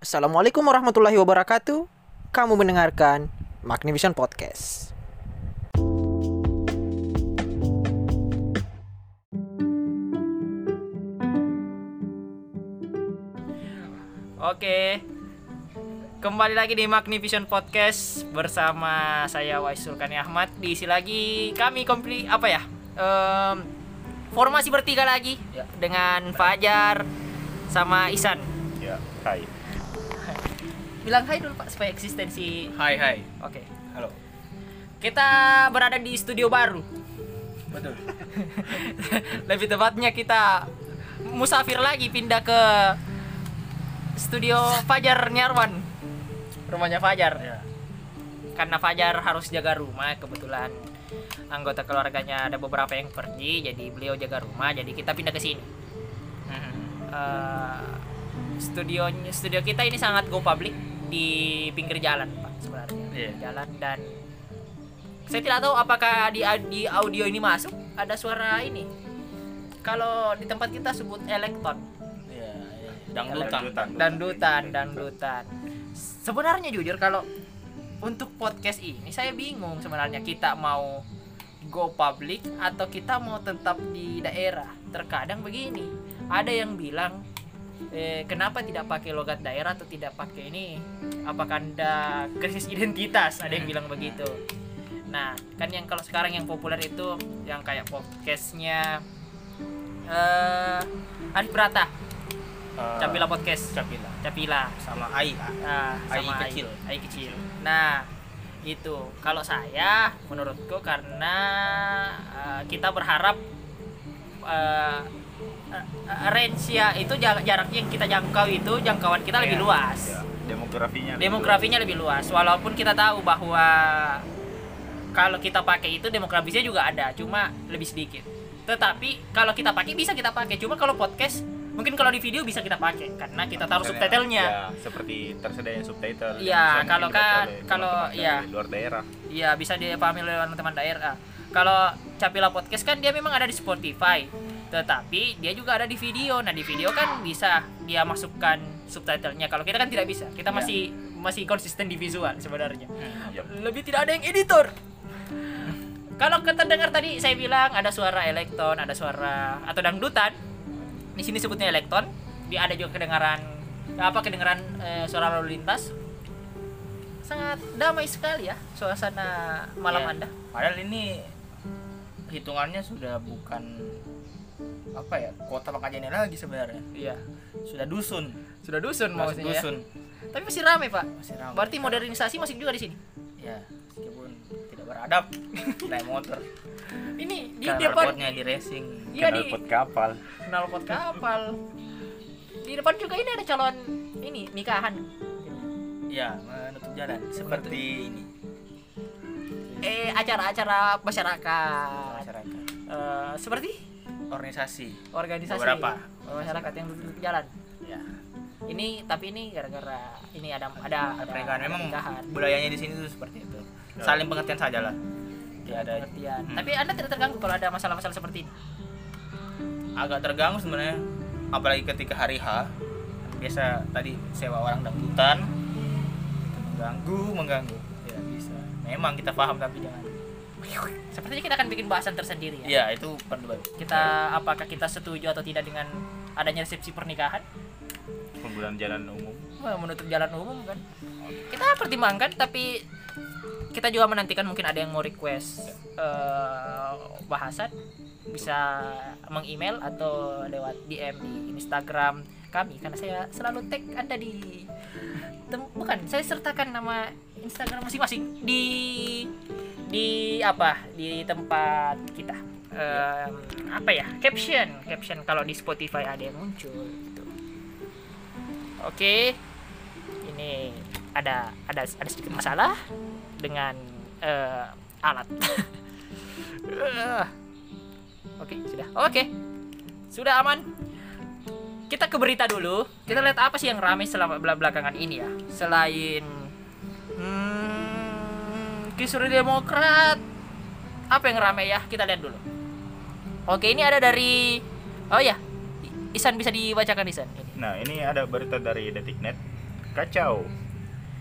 Assalamualaikum warahmatullahi wabarakatuh. Kamu mendengarkan Magnivision Podcast. Oke. Kembali lagi di Magnivision Podcast bersama saya Wais Sulkani Ahmad. Diisi lagi kami komplit apa ya? Em, formasi bertiga lagi dengan Fajar sama Isan. Ya, hai. Bilang hai dulu Pak supaya eksistensi. Hai, hai. Oke. Halo. Kita berada di studio baru. Betul. Lebih tepatnya kita musafir lagi pindah ke studio Fajar Nyarwan. Rumahnya Fajar. Ya. karena Fajar harus jaga rumah kebetulan anggota keluarganya ada beberapa yang pergi jadi beliau jaga rumah jadi kita pindah ke sini Eh, studio studio kita ini sangat go public di pinggir jalan pak sebenarnya Iya. jalan dan saya tidak tahu apakah di di audio ini masuk ada suara ini kalau di tempat kita sebut elektron Iya, iya. Dangdutan. dangdutan dangdutan sebenarnya jujur kalau untuk podcast ini saya bingung sebenarnya kita mau go public atau kita mau tetap di daerah terkadang begini ada yang bilang eh, kenapa tidak pakai logat daerah atau tidak pakai ini? Apakah anda krisis identitas? Ada yang bilang begitu. Nah kan yang kalau sekarang yang populer itu yang kayak podcastnya eh Arif Brata Eh, Capila Podcast. Capila. Capila. Sama Ai. nah, AI sama kecil. AI, kecil. Nah itu. Kalau saya menurutku karena uh, kita berharap uh, uh, range ya itu jar- jaraknya yang kita jangkau itu jangkauan kita lebih Iya. luas Ya, demografinya. lebih demografinya lebih luas walaupun kita tahu bahwa kalau kita pakai itu demografisnya juga ada cuma lebih sedikit tetapi kalau kita pakai bisa kita pakai cuma kalau podcast mungkin kalau di video bisa kita pakai karena kita taruh Misalnya, subtitlenya Ya, seperti tersedianya subtitle. Iya, kalau kan- kalau- iya. dari luar daerah. Iya bisa dipahami oleh teman-teman daerah. Kalau Capila Podcast kan dia memang ada di Spotify, tetapi dia juga ada di video. Nah di video kan bisa dia masukkan subtitlenya. Kalau kita kan tidak bisa. Kita Iya. masih masih konsisten di visual sebenarnya. Yap. Lebih tidak ada yang editor. Kalau kita dengar tadi saya bilang ada suara elektron, ada suara atau dangdutan. Di sini sebutnya elektron. Dia ada juga kedengaran apa kedengaran eh, suara lalu lintas. Sangat damai sekali ya suasana malam Iya. Anda. Padahal ini hitungannya sudah bukan apa ya kota Makajene lagi sebenarnya. Iya. Sudah dusun. Sudah dusun maksudnya. ya. dusun. Tapi masih ramai, Pak. Masih ramai. Berarti modernisasi masih juga di sini. Ya, meskipun tidak beradab naik motor. Ini di Di depan depannya di racing. Iya di Knalpot kapal. knalpot kapal. Di depan juga ini ada calon ini nikahan. Ya, menutup jalan seperti ini Eh acara-acara masyarakat. Eh, seperti Organisasi. organisasi Beberapa. masyarakat yang duduk di jalan. Ya, Ini tapi ini gara-gara ini ada ada ada pernikahan memang budayanya di sini tuh seperti itu. Saling pengertian saja lah. Tidak ada pengertian. Hmm. Tapi Anda tidak terganggu kalau ada masalah-masalah seperti ini. agak terganggu sebenarnya apalagi ketika hari H biasa tadi sewa orang dangdutan mengganggu mengganggu tidak bisa memang kita paham tapi jangan Sepertinya kita akan bikin bahasan tersendiri ya. iya itu perlu Kita apakah kita setuju atau tidak dengan adanya resepsi pernikahan? Penggunaan jalan umum. Wah, menutup jalan umum kan. Kita pertimbangkan tapi kita juga menantikan mungkin ada yang mau request eh, bahasan bisa meng-email atau lewat DM di Instagram kami karena saya selalu tag Anda di bukan saya sertakan nama Instagram masing-masing di di apa di tempat kita Em, apa ya caption caption kalau di Spotify ada yang muncul gitu. Oke, ini ada ada ada sedikit masalah dengan eh, alat. Oke, sudah. Oke, sudah aman. Kita ke berita dulu. Kita lihat apa sih yang ramai selama bela- belakangan ini ya. Selain kisru Demokrat, apa yang ramai ya? Kita lihat dulu. Oke, ini ada dari Oh ya, Isan bisa dibacakan Isan. Ini. Nah, ini ada berita dari Detiknet. kacau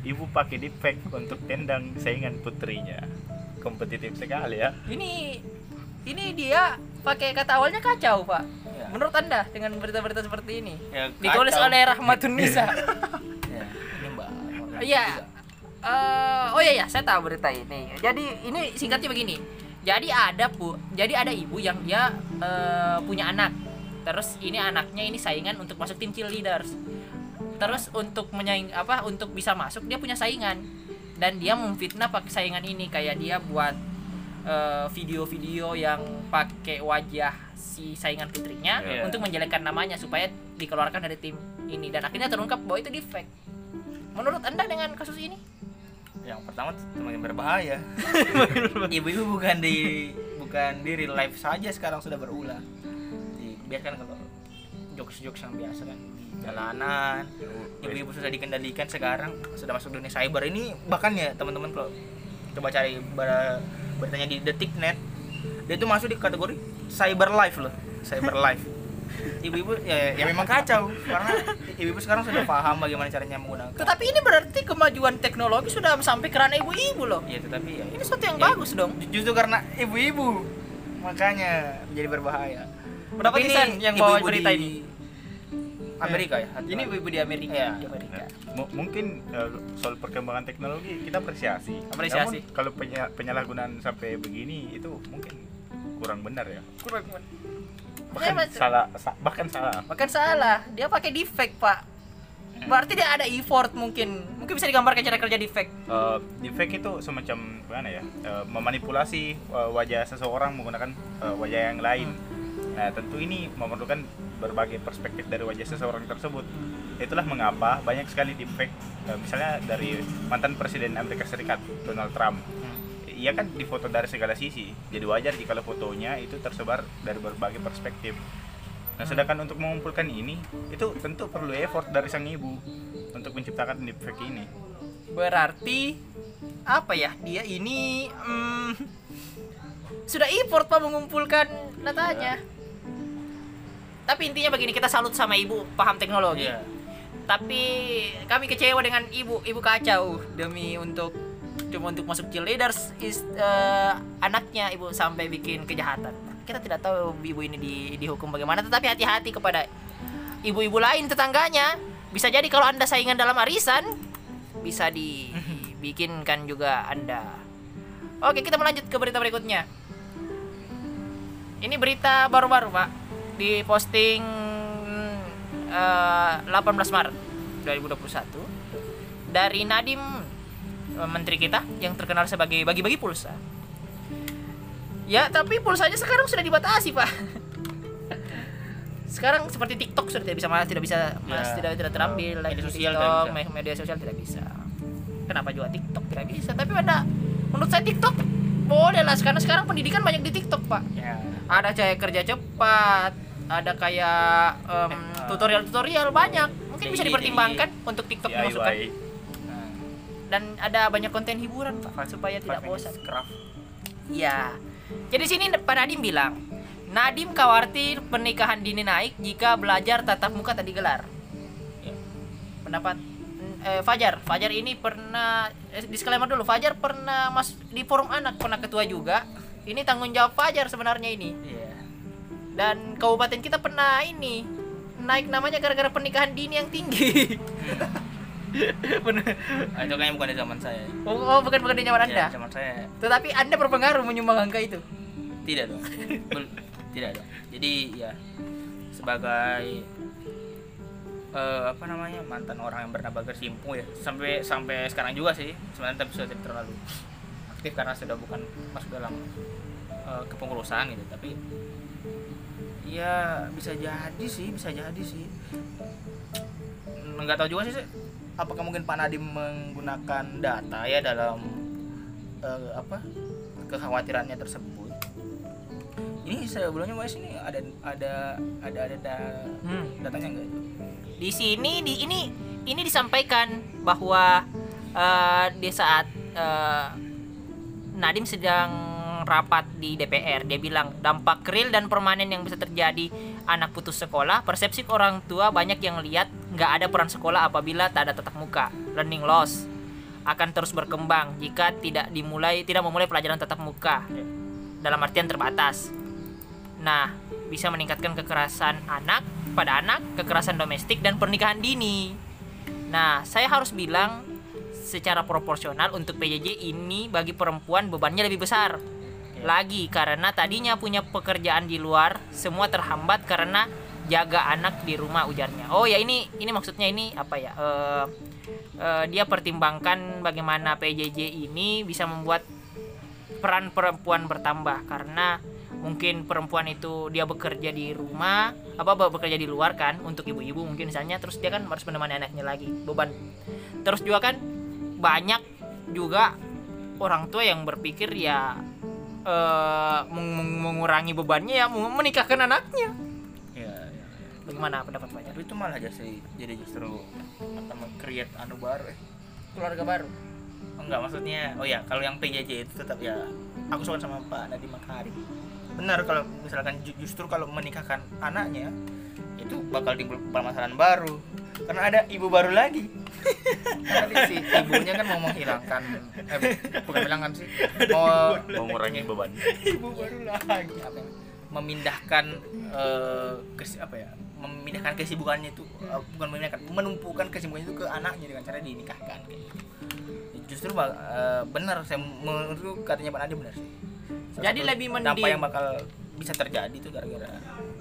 ibu pakai deepfake untuk tendang saingan putrinya kompetitif sekali ya Ini ini dia pakai kata awalnya kacau, Pak. Ya. Menurut Anda dengan berita-berita seperti ini? Ya, Ditulis oleh Rahmatun Nisa. ya, ini mbak Morgan Iya. Eh, oh iya ya, saya tahu berita ini. Jadi ini singkatnya begini. Jadi ada bu, jadi ada ibu yang dia eh, punya anak. Terus ini anaknya ini saingan untuk masuk tim cheerleaders. Terus untuk menyaing apa? Untuk bisa masuk dia punya saingan dan dia memfitnah pakai saingan ini kayak dia buat eh, video-video yang pakai wajah si saingan putrinya Iya. untuk menjelekkan namanya supaya dikeluarkan dari tim ini dan akhirnya terungkap bahwa itu defect. Menurut Anda dengan kasus ini? Yang pertama semakin berbahaya. Ibu-ibu bukan di bukan di real life saja sekarang sudah berulah biarkan kalau jokes-jokes yang biasa kan. Di jalanan ibu-ibu sudah dikendalikan sekarang sudah masuk dunia cyber ini bahkan ya teman-teman kalau coba cari ber- beritanya di detiknet dia itu masuk di kategori cyber life loh cyber life ibu-ibu ya, ya memang kacau karena ibu-ibu sekarang sudah paham bagaimana caranya menggunakan Tetapi ini berarti kemajuan teknologi sudah sampai ke ranah ibu-ibu loh. ya tetapi ya Ini sesuatu yang Ya, bagus dong. Justru karena ibu-ibu makanya menjadi berbahaya. Berapa Tapi ini yang bawa ibu-ibu berita di ini? Amerika ya. Ini ibu-ibu di Amerika. Iya. Di Amerika. M- mungkin eh, soal perkembangan teknologi kita apresiasi. Apresiasi. Namun kalau penya- penyalahgunaan sampai begini itu mungkin kurang benar ya. Kurang. Bahkan Ya, salah sa- bahkan salah. Bahkan salah, dia pakai defect, Pak. Berarti dia ada effort mungkin. Mungkin bisa digambarkan cara kerja defect. Eh, deepfake itu semacam gimana ya? eh, memanipulasi eh, wajah seseorang menggunakan eh, wajah yang lain. Nah, tentu ini memerlukan berbagai perspektif dari wajah seseorang tersebut. Itulah mengapa banyak sekali deepfake eh, misalnya dari mantan presiden Amerika Serikat Donald Trump. Ia kan difoto dari segala sisi. Jadi wajar jika fotonya itu tersebar dari berbagai perspektif. Nah, sedangkan untuk mengumpulkan ini itu tentu perlu effort dari sang ibu untuk menciptakan deepfake ini. Berarti apa ya? Dia ini hmm, sudah effort Pak mengumpulkan datanya. Tapi intinya begini, kita salut sama ibu paham teknologi. Iya. Tapi kami kecewa dengan ibu, ibu kacau demi untuk cuma untuk masuk cheerleaders is eh, anaknya ibu sampai bikin kejahatan. Kita tidak tahu ibu ini di, dihukum bagaimana, tetapi hati-hati kepada ibu-ibu lain tetangganya. Bisa jadi kalau anda saingan dalam arisan, bisa dibikinkan juga anda. Oke, kita melanjut ke berita berikutnya. Ini berita baru-baru pak, diposting eh, 18 Maret 2021 dari Nadim menteri kita yang terkenal sebagai bagi-bagi pulsa. Ya, tapi pulsanya sekarang sudah dibatasi, Pak. Sekarang seperti TikTok sudah tidak bisa malah tidak bisa mas Ya. tidak tidak terambil Media lagi sosial TikTok, tidak bisa. me- media sosial tidak bisa. Kenapa juga TikTok tidak bisa? Tapi ada menurut saya TikTok boleh lah karena sekarang pendidikan banyak di TikTok, Pak Ya. ada kayak kerja cepat ada kayak Eh, tutorial-tutorial banyak mungkin bisa dipertimbangkan untuk TikTok dimasukkan dan ada banyak konten hiburan pak supaya tidak bosan. Iya jadi sini Pak Nadim bilang Nadim khawatir pernikahan dini naik jika belajar tatap muka tak digelar Ya. pendapat eh, Fajar Fajar ini pernah eh, disclaimer dulu Fajar pernah mas di forum anak pernah ketua juga ini tanggung jawab Fajar sebenarnya ini Iya. dan kabupaten kita pernah ini naik namanya gara-gara pernikahan dini yang tinggi. Bener. Ah, itu kayaknya bukan di zaman saya. Oh, oh, bukan bukan di zaman anda. Ya, zaman saya Tetapi anda berpengaruh menyumbang angka itu. tidak dong. Bel- tidak dong. Jadi ya sebagai eh, apa namanya mantan orang yang bernama Gersimpu ya sampai sampai sekarang juga sih sebenarnya tapi sudah terlalu aktif karena sudah bukan masuk dalam eh, kepengurusan gitu tapi ya bisa jadi sih bisa jadi sih nggak tahu juga sih apakah mungkin Pak Nadiem menggunakan data ya dalam eh, apa kekhawatirannya tersebut ini sebelumnya mas ini ada ada ada ada, da- Hmm. datanya enggak Di sini di ini ini disampaikan bahwa eh, di saat eh, Nadim sedang rapat di DPR dia bilang dampak real dan permanen yang bisa terjadi anak putus sekolah persepsi orang tua banyak yang lihat nggak ada peran sekolah apabila tak ada tatap muka. Learning loss akan terus berkembang jika tidak dimulai tidak memulai pelajaran tatap muka dalam artian terbatas. Nah, bisa meningkatkan kekerasan anak pada anak, kekerasan domestik dan pernikahan dini. Nah, saya harus bilang secara proporsional untuk PJJ ini bagi perempuan bebannya lebih besar lagi karena tadinya punya pekerjaan di luar semua terhambat karena jaga anak di rumah ujarnya. Oh ya ini ini maksudnya ini apa ya? Eh, eh, dia pertimbangkan bagaimana PJJ ini bisa membuat peran perempuan bertambah karena mungkin perempuan itu dia bekerja di rumah apa be- bekerja di luar kan untuk ibu-ibu mungkin misalnya terus dia kan harus menemani anaknya lagi beban terus juga kan banyak juga orang tua yang berpikir ya eh, meng- meng- mengurangi bebannya ya menikahkan anaknya. Ya, ya. bagaimana pendapat Pak tapi itu malah jadi jadi justru apa create anu baru eh. keluarga baru? Enggak maksudnya oh ya kalau yang PJJ itu tetap ya aku suka sama Pak Nadiem Makarim. Benar kalau misalkan ju- justru kalau menikahkan anaknya itu bakal timbul permasalahan baru karena ada ibu baru lagi. Tadi si ibunya kan mau menghilangkan eh bukan hilangkan sih mau mengurangi beban. Ibu baru lagi. Apa ya, memindahkan eh, kes, apa ya? Memindahkan kesibukannya itu eh, bukan memindahkan menumpukan kesibukannya itu ke anaknya dengan cara dinikahkan kayak gitu. justru eh, benar saya menurutku katanya Pak Nadiem benar sih. Salah Jadi lebih dampak mending- yang bakal bisa terjadi itu gara-gara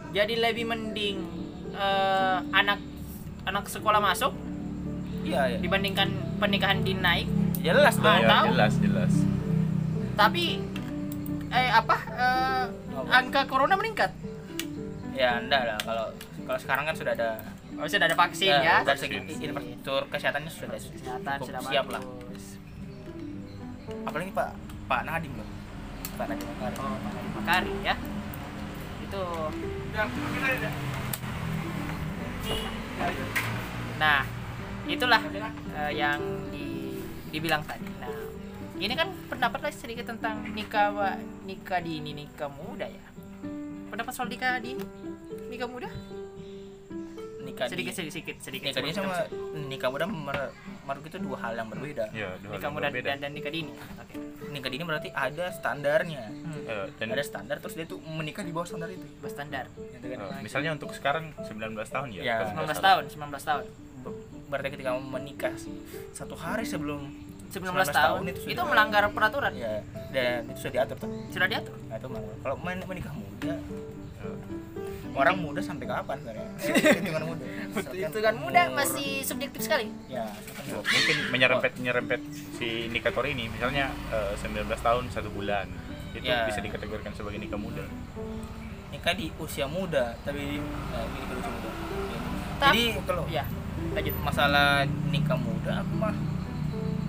jadi lebih mending eh, anak anak sekolah masuk? Iya ya dibandingkan pernikahan dini naik? Jelas dong. Ya tahu. jelas jelas. Tapi eh apa eh, Apa? angka corona meningkat? Ya enggak lah. Kalau kalau sekarang kan sudah ada. Oh sudah ada vaksin ya, dari segi Vaksin. infrastruktur kesehatannya sudah kesehatan sudah siap lah. bagus. apalagi Pak Pak Nadiem loh. Pak Nadiem Makarim. Oh Pak Nadiem Makarim ya. Itu nah itulah eh, yang di, dibilang tadi. Nah ini kan pendapat sedikit tentang nikah wa- nikah dini nikah muda ya. Pendapat soal nikah dini nikah muda? Nikah sedikit di- sedikit sedikit. Nikah dini sama nikah muda mer- menurut itu dua hal yang berbeda ya dua nikah muda berbeda. dan, dan nikah dini oke nikah dini berarti ada standarnya hmm. Dan ada standar terus dia tuh menikah di bawah standar itu Gitu kan? eh, misalnya untuk sekarang 19 tahun ya, Ya. 19 tahun 19 tahun Ber- berarti ketika mau menikah satu hari sebelum 19 19 tahun, tahun itu, itu melanggar peraturan ya dan itu sudah diatur tuh sudah diatur nah, itu melanggar. kalau men- menikah muda Eh, orang muda sampai kapan sebenarnya hitungan muda. Itu kan muda masih subjektif sekali. Ya mungkin menyerempet nyerempet si indikator ini. Misalnya eh, 19 tahun satu bulan. Itu Ya. bisa dikategorikan sebagai nikah muda. Nikah di usia muda tapi ini di usia muda. Tapi- jadi kalau ya. lanjut masalah nikah muda aku mah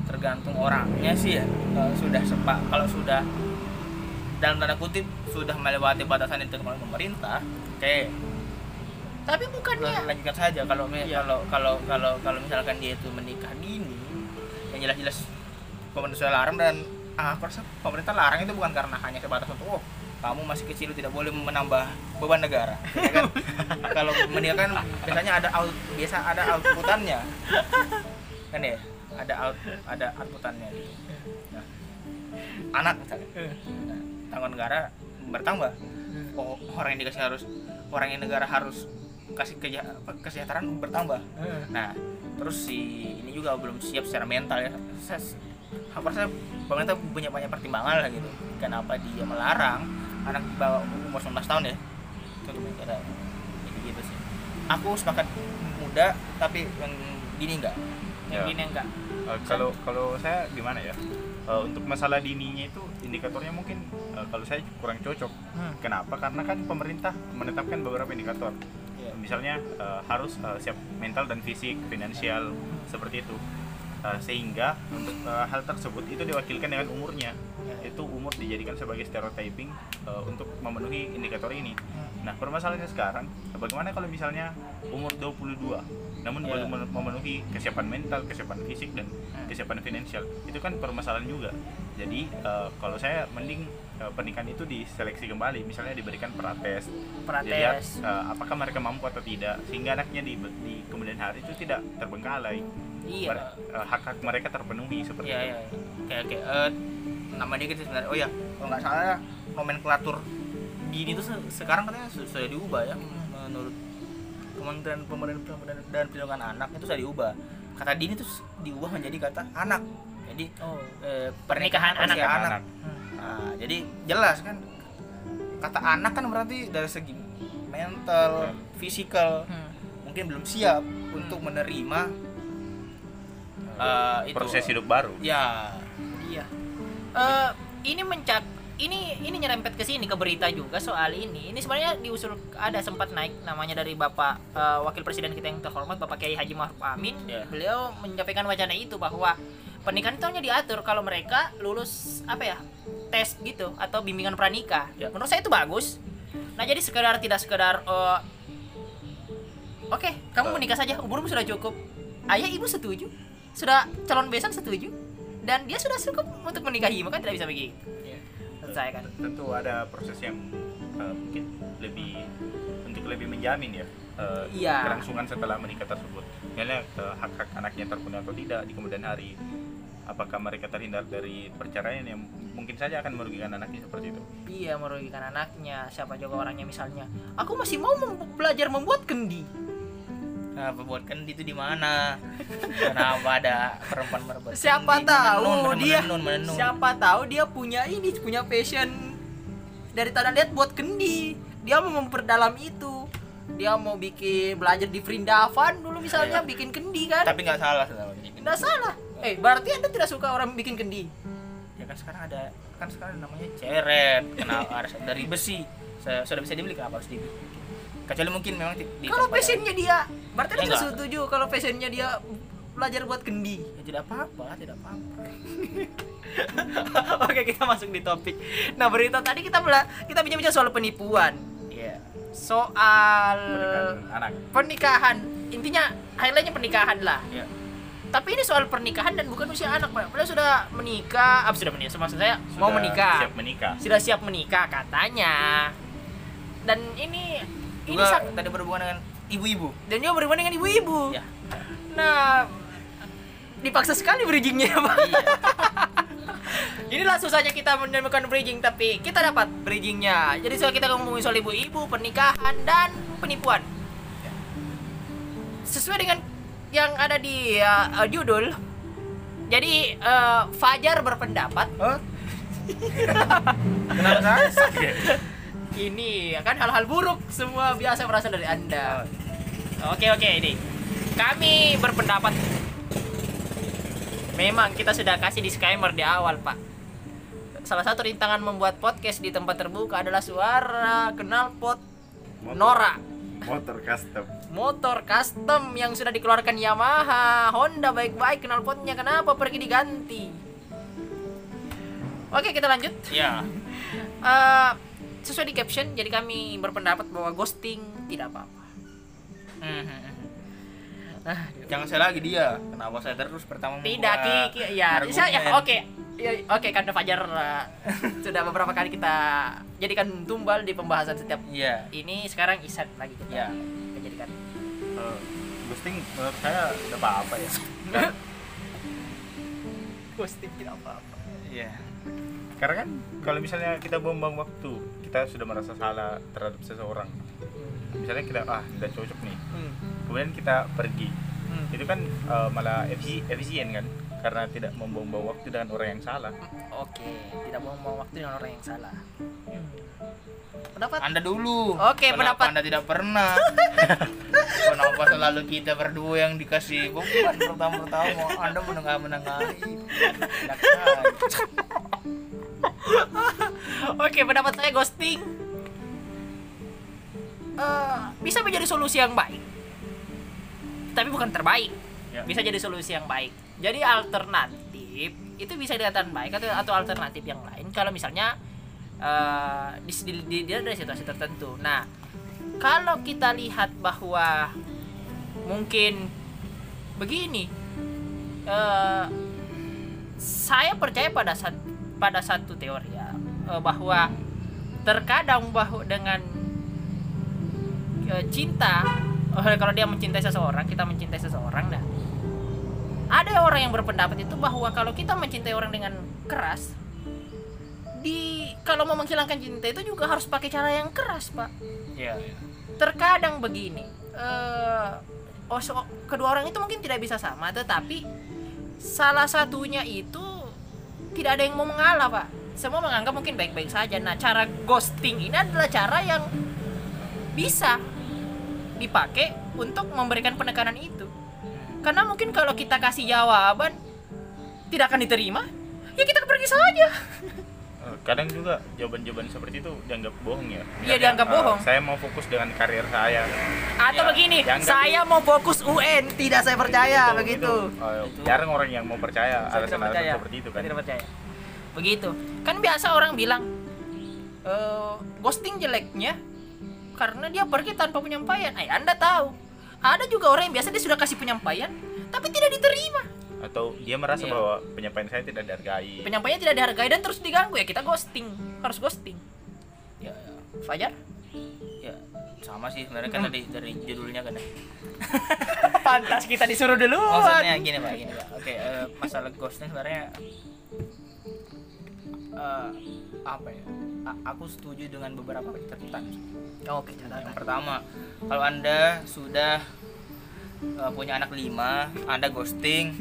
tergantung orangnya sih ya. Kalau sudah sepak kalau sudah dalam tanda kutip sudah melewati batasan oleh pemerintah oke tapi bukannya lanjutkan saja kalau Iya. kalau kalau kalau kalau misalkan dia itu menikah dini yang jelas-jelas pemerintah sudah larang dan ah, aku rasa pemerintah larang itu bukan karena hanya sebatas untuk oh kamu masih kecil tidak boleh menambah beban negara ya kan? Kalau menikah kan biasanya ada out biasa ada outputannya. Kan ya? Ada out ada outputannya gitu. Nah, anak misalnya. Nah, tanggungan negara bertambah orang yang dikasih harus orang yang negara harus kasih keja- kesejahteraan bertambah. Nah terus si ini juga belum siap secara mental ya. Saya aku rasa pemerintah punya banyak pertimbangan lah gitu. Kenapa dia melarang anak di bawah umur 19 tahun ya? Itu kira gitu, gitu sih. Aku sepakat muda tapi yang dini enggak. Yang Ya. gini enggak. Eh, kalau kalau saya gimana ya? Eh, untuk masalah dininya itu indikatornya mungkin kalau saya kurang cocok. Hmm. kenapa? Karena kan pemerintah menetapkan beberapa indikator. Iya. misalnya eh, harus eh, siap mental dan fisik finansial seperti itu. Eh, sehingga untuk eh, hal tersebut itu diwakilkan dengan umurnya. Itu umur dijadikan sebagai stereotyping eh, untuk memenuhi indikator ini. Nah permasalahannya sekarang bagaimana kalau misalnya umur 22 namun Iya. belum men- memenuhi kesiapan mental kesiapan fisik dan Hmm. kesiapan finansial? Itu kan permasalahan juga. Jadi eh, kalau saya mending eh, pernikahan itu diseleksi kembali misalnya diberikan prates dilihat Prates. eh, apakah mereka mampu atau tidak sehingga anaknya di, di kemudian hari itu tidak terbengkalai Iya. Mer- eh, hak-hak mereka terpenuhi seperti Iya itu iya. Oke oke. Eh, nama dia gitu sebenarnya. Oh ya, kalau nggak salah nomenklatur dini itu se- sekarang katanya su- sudah diubah ya menurut Kementerian Pemberdayaan Pemberdayaan dan Perlindungan Anak itu sudah diubah. Kata dini itu diubah menjadi kata anak. Jadi Oh. eh, Pernikahan anak. usia Anak. Nah, jadi jelas kan kata anak kan berarti dari segi mental, fisikal Hmm. mungkin belum siap untuk menerima eh, itu. proses hidup baru Ya, Iya. Eh ini mencak ini ini nyerempet ke sini ke berita juga soal ini. Ini sebenarnya diusul ada sempat naik namanya dari Bapak eh, Wakil Presiden kita yang terhormat Bapak Kiai Haji Ma'ruf Amin. Ya. Beliau menyampaikan wacana itu bahwa pernikahan itu hanya diatur kalau mereka lulus apa ya? tes gitu atau bimbingan pranikah. Ya. Menurut saya itu bagus. Nah, jadi sekedar tidak sekedar eh, Oke, kamu menikah saja, umurmu sudah cukup. Ayah ibu setuju, sudah calon besan setuju, dan dia sudah cukup untuk menikahi, maka tidak bisa begitu. Menurut saya kan. tentu ada proses yang eh, mungkin lebih untuk lebih menjamin ya eh, Iya. kelangsungan setelah menikah tersebut. Misalnya hak-hak anaknya terpenuhi atau tidak di kemudian hari. Apakah mereka terhindar dari perceraian yang mungkin saja akan merugikan anaknya seperti itu. Iya merugikan anaknya. Siapa juga orangnya misalnya. Aku masih mau mem- belajar membuat kendi. kenapa buat kendi itu di mana? Kenapa ada perempuan berbuat Siapa kendi? tahu Menenun, dia. menenun, menenun. Siapa tahu dia punya ini, punya passion dari tanda lihat buat kendi. Dia mau memperdalam itu. Dia mau bikin belajar di Vrindavan dulu misalnya Iya. bikin kendi kan. Tapi nggak salah sebenarnya. Tidak salah. Eh, berarti Anda tidak suka orang bikin kendi? Ya kan sekarang ada kan sekarang namanya ceret, kenapa harus dari besi. Sudah bisa dibeli kenapa harus dibeli? Kecuali mungkin memang di, di Kalau passionnya dia, berarti Anda Ya, tidak setuju kalau passionnya dia belajar buat kendi. ya tidak apa-apa, tidak apa-apa. Oke, kita masuk di topik. Nah, berita tadi kita bela kita bincang-bincang soal penipuan. Iya. Soal Pernikahan anak. pernikahan. Intinya highlightnya pernikahan lah. Iya. Tapi ini soal pernikahan dan bukan usia anak, Pak. Padahal sudah menikah, ah, sudah menikah. Maksud saya mau Sudah menikah. Siap menikah. Sudah siap menikah katanya. Dan ini ini Juga sak- tadi berhubungan dengan ibu-ibu. dan juga berhubungan dengan ibu-ibu. Ya. Nah, dipaksa sekali bridgingnya, Pak. Iya. Inilah susahnya kita menemukan bridging, tapi kita dapat bridgingnya. Jadi soal kita ngomongin soal ibu-ibu, pernikahan, dan penipuan. Sesuai dengan yang ada di uh, judul. Jadi uh, Fajar berpendapat Oh. Kenapa ini kan hal-hal buruk semua biasa berasal dari Anda. Oke oke ini. Kami berpendapat memang kita sudah kasih disclaimer di awal, Pak. Salah satu rintangan membuat podcast di tempat terbuka adalah suara knalpot Nora Motor custom. motor custom yang sudah dikeluarkan Yamaha, Honda baik-baik knalpotnya kenapa pergi diganti? Oke, kita lanjut. Ya. Eh, sesuai di caption, jadi kami berpendapat bahwa ghosting tidak apa-apa. Mhm. Ah, Jangan saya lagi dia. Kenapa saya terus pertama tidak, Ki, Ki, ya, argumen? saya, oke, Ya, oke, karena Fajar eh, sudah beberapa kali kita jadikan tumbal di pembahasan setiap Iya. ini sekarang Isan lagi kita, Iya. kita jadikan. Eh, ghosting menurut saya udah apa-apa ya. Kan- Ghosting tidak apa-apa. Iya. Karena kan kalau misalnya kita buang-buang waktu, kita sudah merasa salah terhadap seseorang. Misalnya kita ah tidak cocok nih, Hmm. kemudian kita pergi. Hmm. Itu kan eh, malah efisi- efisien kan, karena tidak membuang-buang waktu dengan orang yang salah. Oke, tidak mau waktu dengan orang yang salah. Pendapat? Anda dulu. Oke, Kenapa pendapat. Anda tidak pernah. Kenapa selalu kita berdua yang dikasih beban pertama-tama? Anda menengah-menengahi. Enak aja. Oke, pendapat saya ghosting eh, bisa menjadi solusi yang baik, tapi bukan terbaik. Ya. Bisa jadi solusi yang baik. Jadi alternatif itu bisa dikatakan baik atau atau alternatif yang lain kalau misalnya eh, di, di, di, di- dari situasi tertentu. Nah, kalau kita lihat bahwa mungkin begini eh, saya percaya pada sat, pada satu teori ya bahwa terkadang bahwa dengan eh, cinta eh, kalau dia mencintai seseorang kita mencintai seseorang dah. Ada orang yang berpendapat itu bahwa kalau kita mencintai orang dengan keras di kalau mau menghilangkan cinta itu juga harus pakai cara yang keras pak. Iya, iya. terkadang begini eh oh, so- kedua orang itu mungkin tidak bisa sama tetapi salah satunya itu tidak ada yang mau mengalah pak. Semua menganggap mungkin baik-baik saja. Nah cara ghosting ini adalah cara yang bisa dipakai untuk memberikan penekanan itu. Karena mungkin kalau kita kasih jawaban tidak akan diterima ya kita pergi saja. Eh, kadang juga jawaban-jawaban seperti itu dianggap bohong ya. Iya, dianggap eh, bohong. saya mau fokus dengan karir saya. Atau Ya, begini saya mau fokus UN tidak saya percaya Itu- begitu. itu, eh, jarang orang yang mau percaya Saya tidak alasan-alasan percaya. seperti itu kan. Saya tidak percaya. Begitu. Kan biasa orang bilang eh ghosting jeleknya karena dia pergi tanpa penyampaian. Eh, Anda tahu. Ada juga orang yang biasa dia sudah kasih penyampaian tapi tidak diterima. atau dia merasa Iya. bahwa penyampaian saya tidak dihargai Penyampaian tidak dihargai dan terus diganggu ya kita ghosting. Harus ghosting. Ya, ya. Fajar? ya sama sih sebenarnya kan dari dari judulnya kan ya. Pantas kita disuruh dulu. maksudnya gini pak gini pak oke eh, masalah ghosting sebenarnya eh, apa ya A- aku setuju dengan beberapa catatan Oke, yang catatan. pertama kalau anda sudah eh, punya anak lima anda ghosting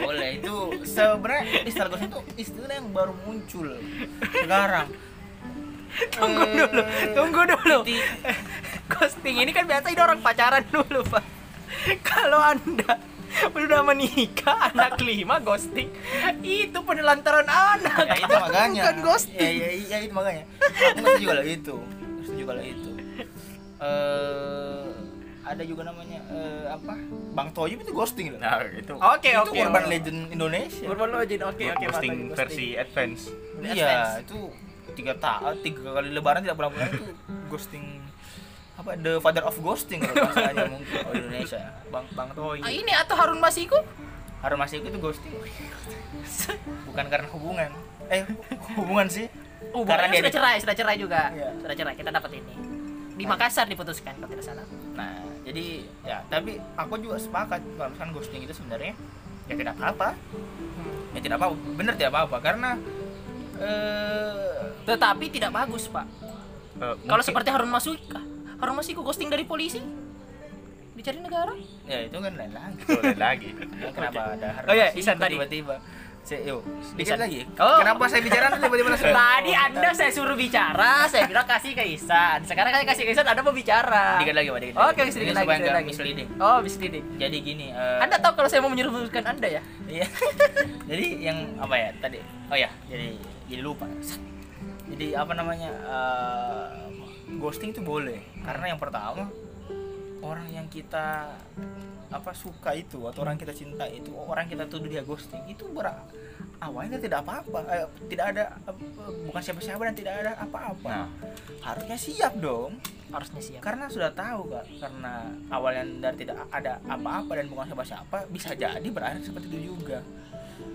boleh itu sebenarnya istilah ghosting itu istilah yang baru muncul sekarang Tunggu Eh, dulu, tunggu dulu. Titi- Ghosting ini kan biasa ini orang pacaran dulu, Pak. Kalau Anda udah menikah, anak lima ghosting, itu penelantaran anak. ya itu makanya. Bukan ghosting. ya, ya, ya itu makanya. Aku setuju kalau itu. Setuju kalau itu. Eh ada juga namanya eh, apa? Bang Toyib itu ghosting loh. Nah itu. Oke, itu oke. urban legend Indonesia. Urban Legend, oke, oke. posting Pak, versi advance. Iya itu tiga tahun tiga kali lebaran tidak pulang-pulang itu ghosting apa the father of ghosting kalau bahasanya mungkin di Indonesia bang bang Toyib Ah, ini atau Harun Masiku? Harun Masiku itu ghosting bukan karena hubungan eh hubungan sih Hubungannya Karena dia sudah cerai, sudah cerai juga. Iya. Sudah cerai, kita dapat ini. Di Makassar diputuskan kalau tidak salah. Nah, jadi ya, tapi aku juga sepakat kalau misalkan ghosting itu sebenarnya ya tidak apa-apa. Ya tidak apa, bener tidak apa-apa karena eh Tetapi tidak bagus, Pak. Eh, Kalau seperti Harun Masiku, Harun Masiku ghosting dari polisi? Dicari negara? ya itu kan lain lagi. itu lain lagi Ya, kenapa ada Oh Masiku Isan tadi. tiba-tiba saya yuk lagi. Oh. Kenapa saya bicara tiba-tiba langsung Tadi Oh, Anda saya suruh bicara, saya bilang kasih ke Isan. Sekarang saya kasih ke Isan, Anda mau bicara. Dikit lagi, Pak, dikit Oke, lagi. sedikit lagi, supaya lagi. misleading. Oh, misleading. Jadi gini, eh, Anda tahu kalau saya mau menyuruhkan Anda ya? Iya. jadi yang apa ya tadi? Oh ya, jadi jadi lupa. Jadi apa namanya? eh, ghosting itu boleh. Karena yang pertama orang yang kita apa suka itu atau orang kita cinta itu orang kita tuduh dia ghosting itu ber awalnya tidak apa-apa eh, tidak ada eh, bukan siapa-siapa dan tidak ada apa-apa. Nah. Harusnya siap dong. Harusnya siap. karena sudah tahu kak karena awalnya dari tidak ada apa-apa dan bukan siapa-siapa bisa jadi berakhir seperti itu juga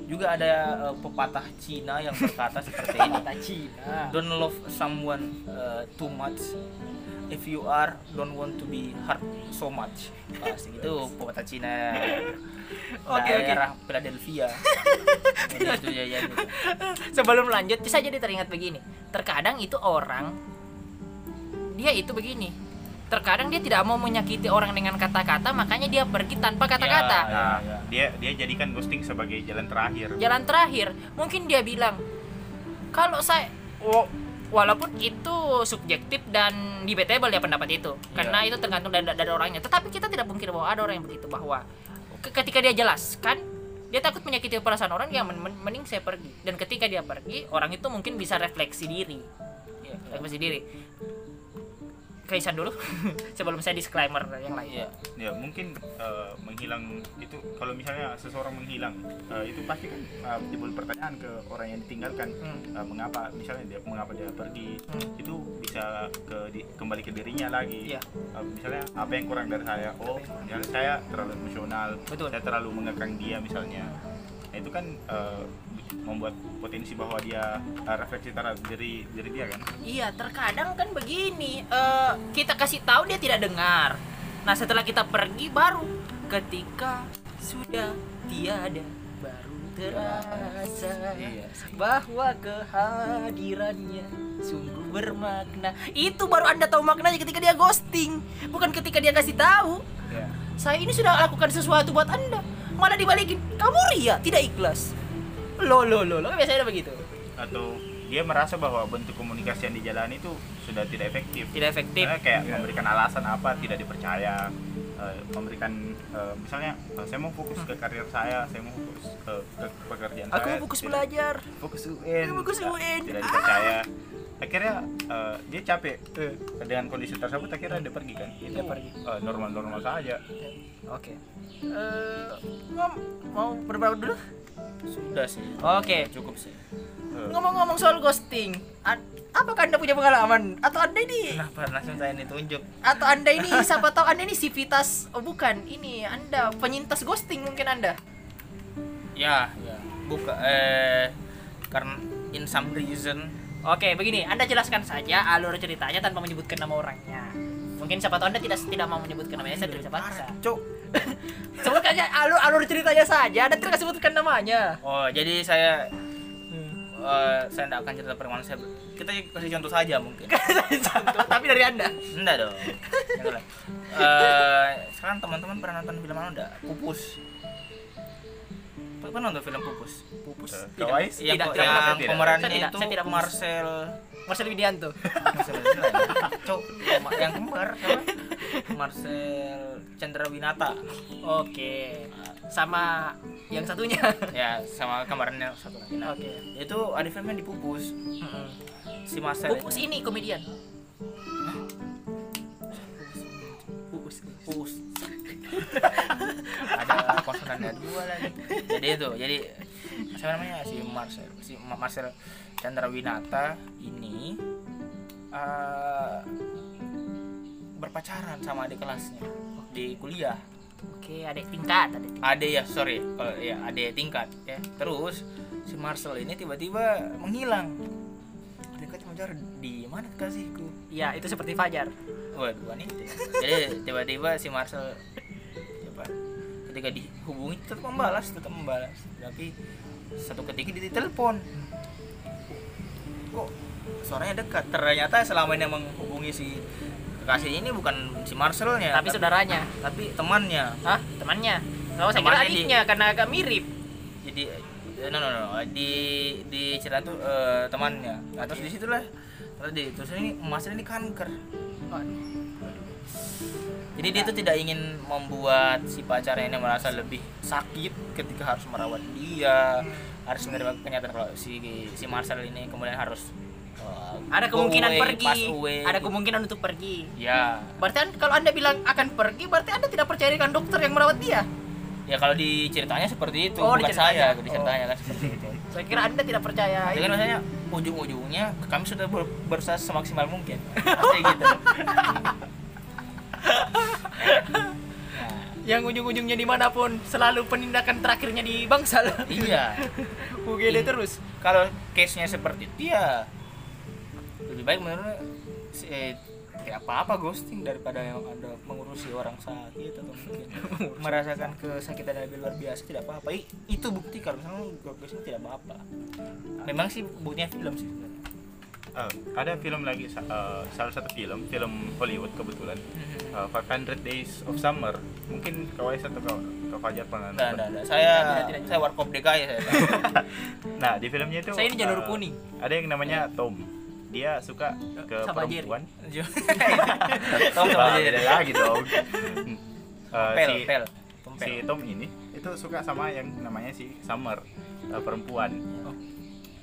juga ada eh, pepatah Cina yang berkata seperti ini Cina. don't love someone uh, too much if you are don't want to be hurt so much pasti itu pepatah Cina Oke, oke. daerah Philadelphia Jadi itu ya, ya, gitu. Sebelum lanjut, saya jadi teringat begini. Terkadang itu orang dia itu begini. Terkadang dia tidak mau menyakiti orang dengan kata-kata, makanya dia pergi tanpa kata-kata. Ya, nah ya. dia dia jadikan ghosting sebagai jalan terakhir Jalan terakhir, mungkin dia bilang, kalau saya, wa- walaupun itu subjektif dan debatable ya pendapat itu, karena itu tergantung dari, dari orangnya. Tetapi kita tidak mungkin bahwa ada orang yang begitu bahwa ke- ketika dia jelaskan, dia takut menyakiti perasaan orang, ya men- men- mending saya pergi. Dan ketika dia pergi, orang itu mungkin bisa refleksi diri, Iya, iya. refleksi diri. Kaisan dulu sebelum saya disclaimer yang lain. Iya. ya mungkin eh, menghilang itu kalau misalnya seseorang menghilang eh, itu pasti kan eh, timbul pertanyaan ke orang yang ditinggalkan Hmm. Eh, mengapa misalnya dia mengapa dia pergi Hmm. itu bisa ke di- kembali ke dirinya lagi Iya. Eh, misalnya apa yang kurang dari saya oh misalnya saya terlalu emosional Betul. saya terlalu mengekang dia misalnya nah, itu kan eh, membuat potensi bahwa dia eh, refleksi terhadap diri diri dia kan Iya, terkadang kan begini, eh, kita kasih tahu dia tidak dengar. Nah, setelah kita pergi baru ketika sudah tiada baru terasa Iya. bahwa kehadirannya sungguh bermakna. Itu baru Anda tahu maknanya ketika dia ghosting, bukan ketika dia kasih tahu. ya Saya ini sudah lakukan sesuatu buat Anda, malah dibalikin. Kamu ria, tidak ikhlas. Lo lo lo, lo biasanya begitu. atau dia merasa bahwa bentuk komunikasi yang dijalani itu sudah tidak efektif Tidak efektif. Karena kayak Iya. memberikan alasan apa tidak dipercaya eh, memberikan eh, misalnya eh, saya mau fokus ke karir saya saya mau fokus ke, ke pekerjaan Aku saya mau fokus tidak- belajar. fokus UN Fokus tidak- UN. tidak dipercaya akhirnya eh, dia capek dengan kondisi tersebut akhirnya dia pergi kan itu Dia pergi. eh, normal-normal saja Oke. Eh, mau mau berapa dulu? Sudah sih. Oke. Cukup sih. Ngomong-ngomong soal ghosting, a- apakah anda punya pengalaman? Atau anda ini? Kenapa langsung saya ditunjuk? Atau anda ini siapa tahu anda ini sivitas? Oh bukan, ini anda penyintas ghosting mungkin anda. Ya, ya. Buka eh karena in some reason Oke, begini, anda jelaskan saja alur ceritanya tanpa menyebutkan nama orangnya. Mungkin siapa tahu anda tidak tidak mau menyebutkan namanya, saya tidak bisa paksa. Cuk. Sebutkan aja alur alur ceritanya saja, anda tidak sebutkan namanya. Oh, jadi saya eh, saya tidak akan cerita perkembangan saya. Kita kasih contoh saja mungkin. Contoh, tapi dari anda. Enggak dong. Eh, sekarang teman-teman pernah nonton film mana enggak? Pupus. Pernah nonton film Pupus? Pupus. Kawais? Yang, Tidak, yang tidak pernah, tidak. pemerannya Saya tidak, itu saya tidak. Marcel Marcel Widianto. Marcel Cok, yang kembar siapa? Marcel Chandrawinata. Oke. Sama yang satunya. Ya, sama kembarannya satu lagi. Nah, Oke. itu ada filmnya di Pupus. Si Marcel Pupus ini komedian. Pupus. Pupus. ada konsonannya dua lagi. Jadi itu, jadi siapa namanya si Marcel, si Ma- Marcel Chandrawinata ini eh, berpacaran sama adik kelasnya di kuliah. Oke, adik tingkat, adik tingkat. Ya sorry kalau ya ade tingkat ya terus si Marcel ini tiba-tiba menghilang dekat cuma di mana kasihku Iya, itu seperti Fajar. waduh wanita jadi tiba-tiba si Marcel ketika dihubungi tetap membalas tetap membalas. Tapi satu ketika dia ditelepon kok suaranya dekat? Ternyata selama ini yang menghubungi si kekasih ini bukan si Marcelnya Tapi saudaranya. tapi temannya. Hah? Temannya? Oh, saya kira Temannya di- adiknya karena agak mirip. jadi eh, no no no di di cerita tuh eh, temannya. Nah, terus di situlah terus di terus ini mas ini kanker jadi dia tuh tidak ingin membuat si pacarnya ini merasa lebih sakit ketika harus merawat dia harus menerima kenyataan kalau si si Marcel ini kemudian harus eh, Ada kemungkinan away, pergi. away, Ada gitu. kemungkinan untuk pergi. ya Berarti kan kalau Anda bilang akan pergi, berarti Anda tidak percaya dengan dokter yang merawat dia. ya kalau di ceritanya seperti itu Oh, bukan saya di ceritanya kan seperti itu Saya kira Anda tidak percaya. Jadi kan maksudnya ujung-ujungnya kami sudah ber- berusaha semaksimal mungkin. Kayak gitu. Yang ujung-ujungnya di mana pun selalu penindakan terakhirnya di bangsal. iya. UGD terus. Kalau case-nya seperti itu ya lebih baik menurut si eh, kayak apa-apa ghosting daripada yang ada mengurusi orang sakit atau mungkin merasakan kesakitan yang luar biasa tidak apa-apa. I- itu bukti kalau misalnya ghosting tidak apa-apa. Memang sih buktinya film sih. sebenarnya. Eh, ada film lagi eh, salah satu film film Hollywood kebetulan eh, 500 Days of Summer mungkin Kawais atau Kak Kak Fajar pernah nonton? nggak, nggak. Saya Tidak, tidak. saya warkop DKI saya. Nah di filmnya itu Saya ini janur eh, kuning. Ada yang namanya Tom. Dia suka ke Sama perempuan. Tom sama Jerry. lagi dong. Eh, Pel, si, pel. si Tom ini itu suka sama yang namanya si Summer eh, perempuan.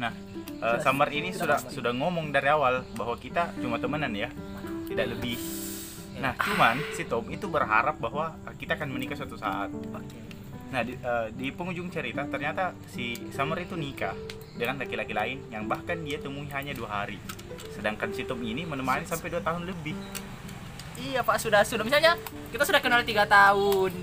Nah, eh, Summer ini sudah sudah ngomong dari awal bahwa kita cuma temenan ya. tidak lebih. Nah cuman si Tom itu berharap bahwa kita akan menikah suatu saat. Nah di, eh, di penghujung cerita ternyata si Summer itu nikah dengan laki-laki lain yang bahkan dia temui hanya dua hari. Sedangkan si Tom ini menemani sampai dua tahun lebih. Iya pak sudah sudah. Misalnya kita sudah kenal tiga tahun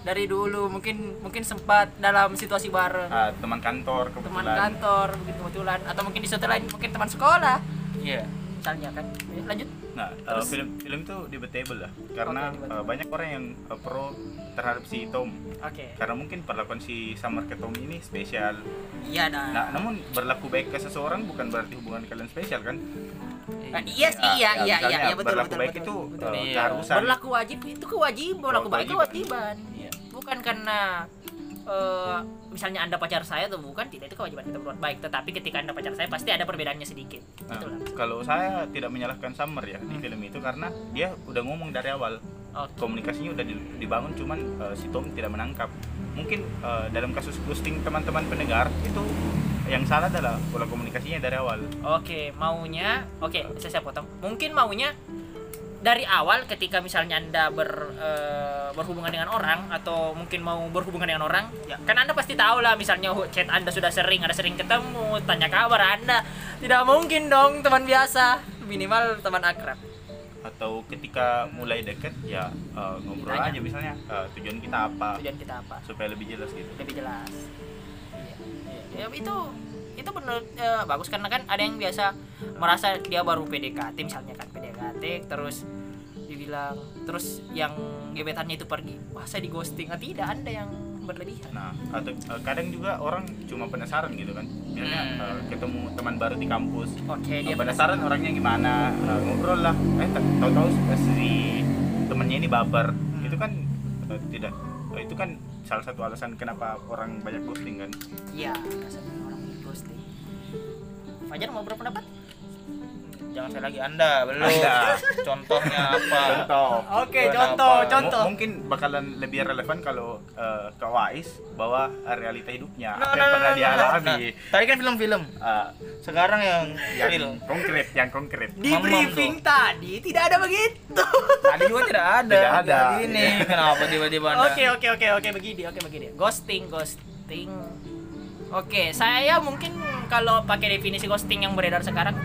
dari dulu mungkin mungkin sempat dalam situasi bareng Ah, teman kantor teman kebetulan kantor begitu kebetulan atau mungkin di suatu lain mungkin teman sekolah Iya. misalnya kan lanjut Nah, Terus? film film itu debatable lah karena Oke, debatable. eh, banyak orang yang eh, pro terhadap si Tom oke karena mungkin perlakuan si Summer ke Tom ini spesial. iya dah Nah, namun berlaku baik ke seseorang bukan berarti hubungan kalian spesial kan? Nah, iya sih iya ya, iya iya iya betul berlaku betul baik betul, itu betul. eh, Iya. keharusan. berlaku wajib itu kewajiban berlaku baik Kewajiban. Bukan karena eh, misalnya anda pacar saya atau bukan tidak itu kewajiban kita berbuat baik tetapi ketika anda pacar saya pasti ada perbedaannya sedikit Nah, Itulah. kalau saya tidak menyalahkan Summer ya di film itu karena dia udah ngomong dari awal Oke. komunikasinya udah di- dibangun cuman eh, si Tom tidak menangkap. Mungkin eh, dalam kasus ghosting teman-teman pendengar itu yang salah adalah pola komunikasinya dari awal. Oke, maunya, oke, saya, saya potong. Mungkin maunya dari awal ketika misalnya anda ber, eh, berhubungan dengan orang atau mungkin mau berhubungan dengan orang, ya kan anda pasti tahu lah misalnya chat anda sudah sering, ada sering ketemu, tanya kabar anda, tidak mungkin dong teman biasa, minimal teman akrab. atau ketika mulai deket ya eh, ngobrol Tanya. aja misalnya eh, tujuan kita apa Tujuan kita apa? supaya lebih jelas gitu Lebih jelas. Iya, iya. Ya, itu itu benar eh, bagus karena kan ada yang biasa merasa dia baru PDKT misalnya kan PDKT terus dibilang terus yang gebetannya itu pergi. Wah saya di ghosting ah, tidak anda yang berlebihan. Nah atau eh, kadang juga orang cuma penasaran gitu kan. Misalnya Hmm. eh, ketemu teman baru di kampus. Oke Eh, dia penasaran orangnya gimana? Eh, ngobrol lah. Eh ta- tahu-tahu si temennya ini baper. Hmm. itu kan eh, tidak eh, itu kan salah satu alasan kenapa orang banyak ghosting kan. Iya rasanya orang ghosting. Fajar mau berpendapat Jangan saya lagi Anda, belum. Anda. Contohnya apa? contoh oke Kenapa? contoh Mu- contoh M- mungkin bakalan lebih relevan kalau eh, ke Wais bahwa eh, realita hidupnya No, apa no, yang no, pernah no, dia no. Nah, tadi kan film-film. Eh, Sekarang yang yang real. konkret yang konkret di Mamam briefing tadi tidak ada begitu Tadi juga tidak ada. Tidak ada. Gini, kenapa tiba-tiba? Oke oke oke oke begini oke begini. Ghosting ghosting. Oke saya mungkin kalau pakai definisi ghosting yang beredar sekarang,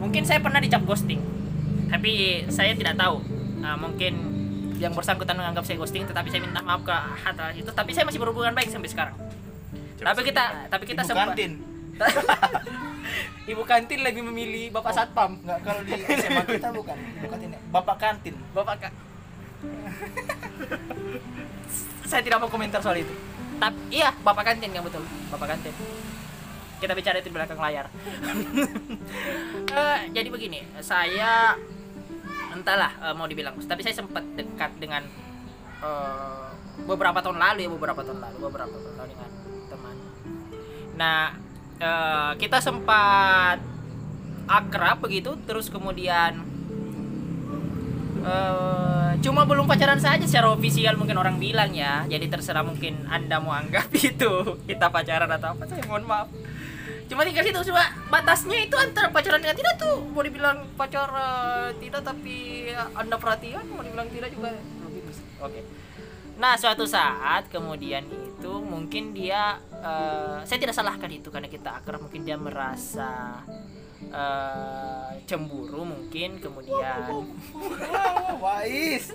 mungkin saya pernah dicap ghosting, tapi saya tidak tahu. Nah, mungkin yang bersangkutan menganggap saya ghosting, tetapi saya minta maaf ke atas itu. Tapi saya masih berhubungan baik sampai sekarang. Tapi kita tapi kita Ibu sempat. kantin. Ibu kantin lebih memilih bapak satpam. Enggak kalau di SMA kita bukan. Ibu kantin. Bapak kantin. Bapak Kak. Saya tidak mau komentar soal itu. Tapi iya, Bapak kantin yang betul. Bapak kantin. Kita bicara itu di belakang layar. Eh, jadi begini, saya entahlah eh, mau dibilang, tapi saya sempat dekat dengan eh, beberapa tahun lalu ya, beberapa tahun lalu, beberapa tahun lalu dengan teman. Nah, eh, kita sempat akrab begitu, terus kemudian eh cuma belum pacaran saja secara ofisial mungkin orang bilang ya jadi terserah mungkin anda mau anggap itu kita pacaran atau apa saya mohon maaf cuma tinggal situ cuma batasnya itu antara pacaran dengan tidak tuh. Mau dibilang pacar eh, tidak tapi anda perhatian mau dibilang tidak juga. Belum itu sih. oke. Nah suatu saat kemudian itu mungkin dia eh, saya tidak salahkan itu karena kita akrab mungkin dia merasa eh, cemburu mungkin kemudian. Wais.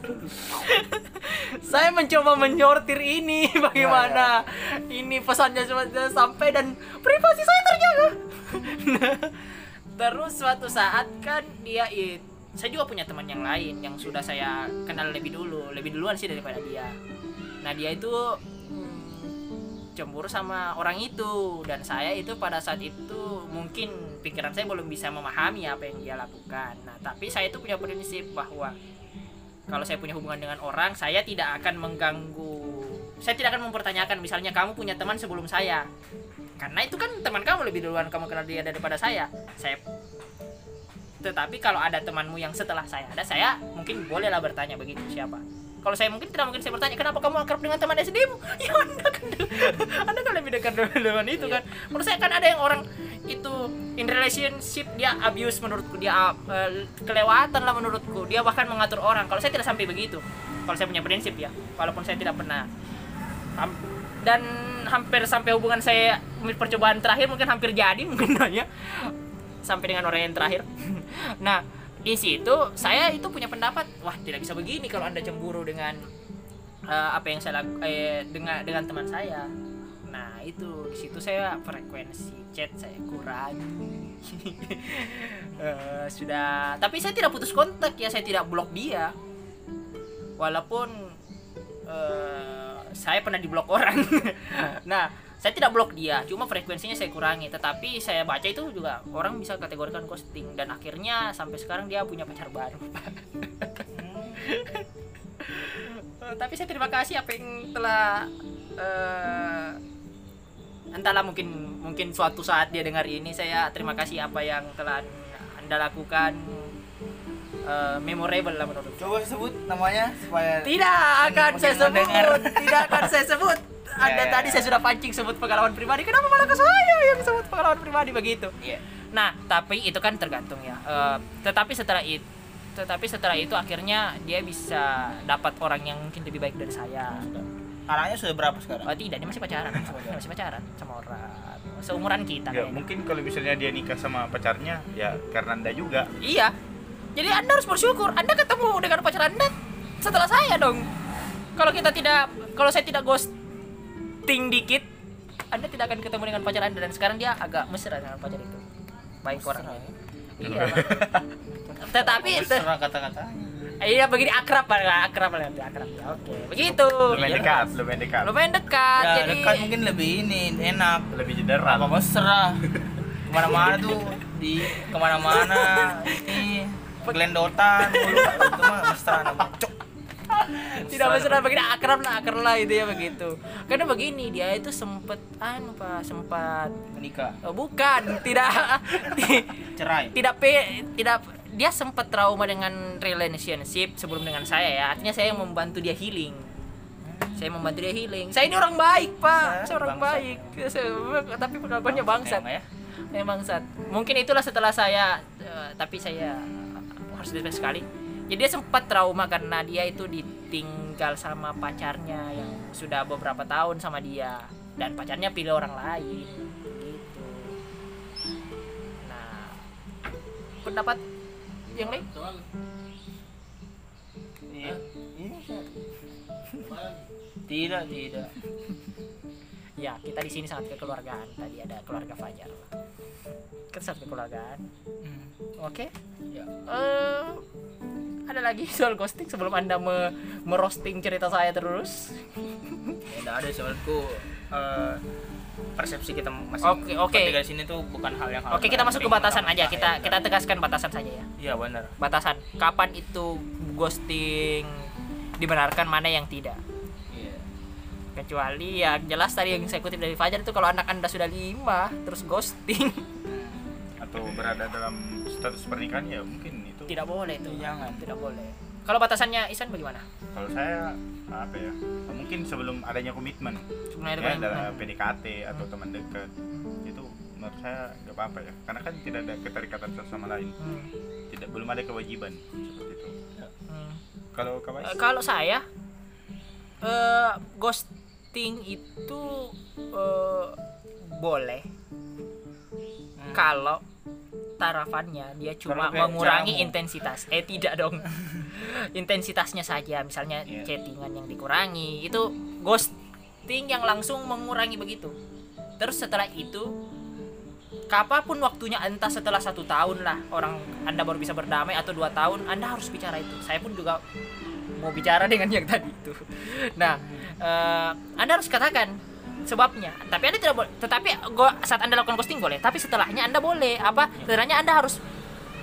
saya mencoba menyortir ini bagaimana? Ini pesannya sudah sampai dan privasi saya terjaga. Terus suatu saat kan dia it, saya juga punya teman yang lain yang sudah saya kenal lebih dulu lebih duluan sih daripada dia. Nah dia itu hmm, cemburu sama orang itu dan saya itu pada saat itu mungkin pikiran saya belum bisa memahami apa yang dia lakukan. Nah tapi saya itu punya prinsip bahwa kalau saya punya hubungan dengan orang saya tidak akan mengganggu saya tidak akan mempertanyakan misalnya kamu punya teman sebelum saya. Karena itu kan teman kamu lebih duluan kamu kenal dia daripada saya. Saya tetapi kalau ada temanmu yang setelah saya ada saya mungkin bolehlah bertanya begitu siapa kalau saya mungkin tidak mungkin saya bertanya kenapa kamu akrab dengan teman SD-mu ya anda kan anda kan lebih dekat dengan itu kan. Menurut saya kan ada yang orang itu in relationship dia abuse menurutku dia eh, kelewatan lah menurutku. Dia bahkan mengatur orang. Kalau saya tidak sampai begitu kalau saya punya prinsip ya walaupun saya tidak pernah. Dan hampir sampai hubungan saya percobaan terakhir mungkin hampir jadi mungkin ya sampai dengan orang yang terakhir. Nah di situ saya itu punya pendapat wah tidak bisa begini kalau anda cemburu dengan eh, apa yang saya laku, eh, dengan dengan teman saya. Nah itu di situ saya frekuensi chat saya kurangi Eh, sudah tapi saya tidak putus kontak ya saya tidak blok dia. Walaupun eh, saya pernah diblok orang. Nah saya tidak blok dia cuma frekuensinya saya kurangi. Tetapi saya baca itu juga orang bisa kategorikan ghosting. Dan akhirnya sampai sekarang dia punya pacar baru Eh, tapi saya terima kasih apa yang telah eh, entahlah mungkin mungkin suatu saat dia dengar ini saya terima kasih apa yang telah anda lakukan Eh, memorable lah menurut. Coba sebut namanya supaya tidak akan saya sebut tidak akan saya sebut anda ya, tadi ya. saya sudah pancing sebut pengalaman pribadi kenapa malah ke saya yang sebut pengalaman pribadi begitu Iya. nah tapi itu kan tergantung ya Eh, tetapi setelah itu tetapi setelah itu akhirnya dia bisa dapat orang yang mungkin lebih baik dari saya Anaknya sudah berapa sekarang? oh tidak dia masih pacaran dia masih pacaran sama orang seumuran kita Ya, kayaknya. mungkin kalau misalnya dia nikah sama pacarnya ya karena anda juga Iya. Jadi Anda harus bersyukur. Anda ketemu dengan pacar Anda setelah saya dong. Kalau kita tidak kalau saya tidak ghosting dikit, Anda tidak akan ketemu dengan pacar Anda dan sekarang dia agak mesra dengan pacar itu. Baik orang. Iya. Pak. Tetapi Serah kata-katanya. iya begini akrab lah, akrab lah akrab. Ya, Oke, begitu. lumayan Iya. dekat lumayan dekat Lumayan dekat. Ya, jadi dekat mungkin lebih ini enak. lebih jederan Apa mesra? Ke mana-mana tuh di ke mana-mana ini gelendotan mulu itu mah mesra namanya. Tidak mesra begini akrab lah akrab lah itu ya begitu karena begini dia itu sempet anu pak sempat menikah Oh, bukan, tidak cerai tidak pe, tidak dia sempat trauma dengan relationship sebelum dengan saya ya. Artinya saya yang membantu dia healing. Saya membantu dia healing. Saya ini orang baik, Pak. Saya orang Bangsat. baik. Saya- tapi pengakuannya bangsat. Ya Memang bangsat. Mungkin itulah setelah saya eh, tapi saya harus ditekan sekali. Jadi dia sempat trauma karena dia itu ditinggal sama pacarnya yang sudah beberapa tahun sama dia dan pacarnya pilih orang lain gitu. Nah, pendapat yang lain? Iya. Tidak, tidak. Ya, kita di sini sangat kekeluargaan. Tadi ada keluarga Fajar. Kita sangat kekeluargaan. Hmm. Oke. Ya. Eh, ada lagi soal ghosting sebelum anda me merosting cerita saya terus. Ya, enggak ada soalku eh, persepsi kita masih Oke, oke. bertiga di sini tuh bukan hal yang Oke, kita masuk ke batasan aja. kita, Kita ya. kita tegaskan batasan saja ya. Iya benar. Batasan. Kapan itu ghosting dibenarkan, mana yang tidak. Iya. Kecuali ya jelas tadi yang saya kutip dari Fajar itu kalau anak anda sudah lima terus ghosting atau berada dalam status pernikahan ya mungkin itu tidak boleh itu. Jangan. Tidak boleh. Kalau batasannya Isan bagaimana? kalau saya apa ya mungkin sebelum adanya komitmen Sebenarnya ya itu dalam PDKT atau teman dekat itu menurut saya nggak apa-apa ya karena kan tidak ada keterikatan satu sama lain Hmm. tidak belum ada kewajiban seperti itu Hmm. kalau Eh, kalau saya eh ghosting itu eh, boleh. Kalau tarafannya dia cuma mengurangi jamu. intensitas. Eh tidak dong. Intensitasnya saja misalnya Iya. chattingan yang dikurangi itu ghosting yang langsung mengurangi begitu. Terus setelah itu kapan pun waktunya entah setelah satu tahun lah orang anda baru bisa berdamai atau dua tahun anda harus bicara itu. Saya pun juga mau bicara dengan yang tadi itu. Nah eh, anda harus katakan sebabnya. Tapi anda tidak boleh tetapi go, saat anda lakukan ghosting boleh tapi setelahnya anda boleh. Apa setelahnya anda harus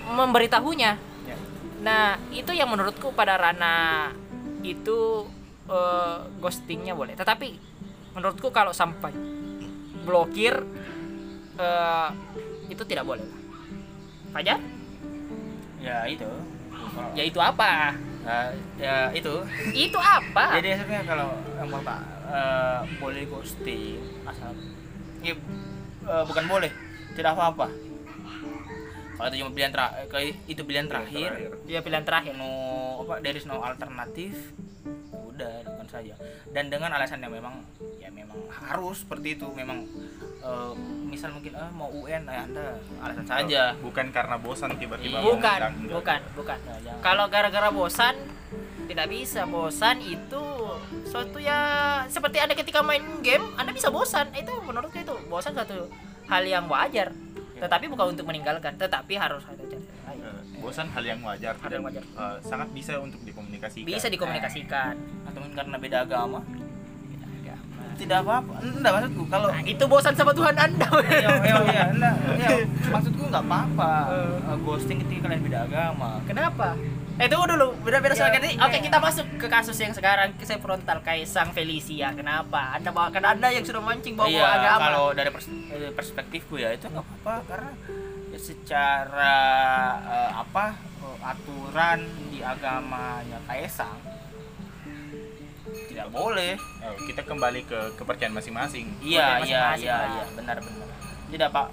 memberitahunya. Ya. nah itu yang menurutku pada ranah itu eh, ghostingnya boleh. Tetapi menurutku kalau sampai blokir eh, itu tidak boleh. Fajar? Ya itu. ya itu apa Ya, ya itu. itu apa? Jadi sebenarnya kalau mau tak eh, boleh ghosting asal ya, eh, bukan boleh tidak apa-apa. Kalau itu cuma pilihan terakhir itu pilihan terakhir. Iya pilihan terakhir. no apa there is no alternatif udah lakukan saja dan dengan alasan yang memang ya memang harus seperti itu memang eh, misal mungkin ah mau UN ya anda alasan saja bukan karena bosan tiba-tiba Bukan, bukan, bukan. Ya, jangan. Kalau gara-gara bosan tidak bisa. Bosan itu suatu ya seperti Anda ketika main game, Anda bisa bosan. Itu menurutku itu bosan satu hal yang wajar. Tetapi bukan untuk meninggalkan, tetapi harus ada cara. Eh, bosan hal yang wajar Hal yang wajar. eh, sangat bisa untuk dikomunikasikan Bisa dikomunikasikan. atau mungkin karena beda agama tidak apa-apa enggak maksudku kalau Nah, itu bosan sama Tuhan Anda. iya iya iya enggak iya, maksudku nggak apa-apa Eh, ghosting ketika kalian beda agama Kenapa? Eh tunggu dulu, beda-beda soal Ya, ini. ya. Oke, kita masuk ke kasus yang sekarang saya frontal Kaisang Felicia. Kenapa? Anda bawakan Anda yang sudah mancing bawa iya agama. kalau dari pers- dari perspektifku ya itu nggak apa-apa karena secara eh, apa eh, aturan di agamanya Kaisang tidak boleh. Eh, kita kembali ke kepercayaan masing-masing. Iya iya iya iya benar benar. Tidak pak.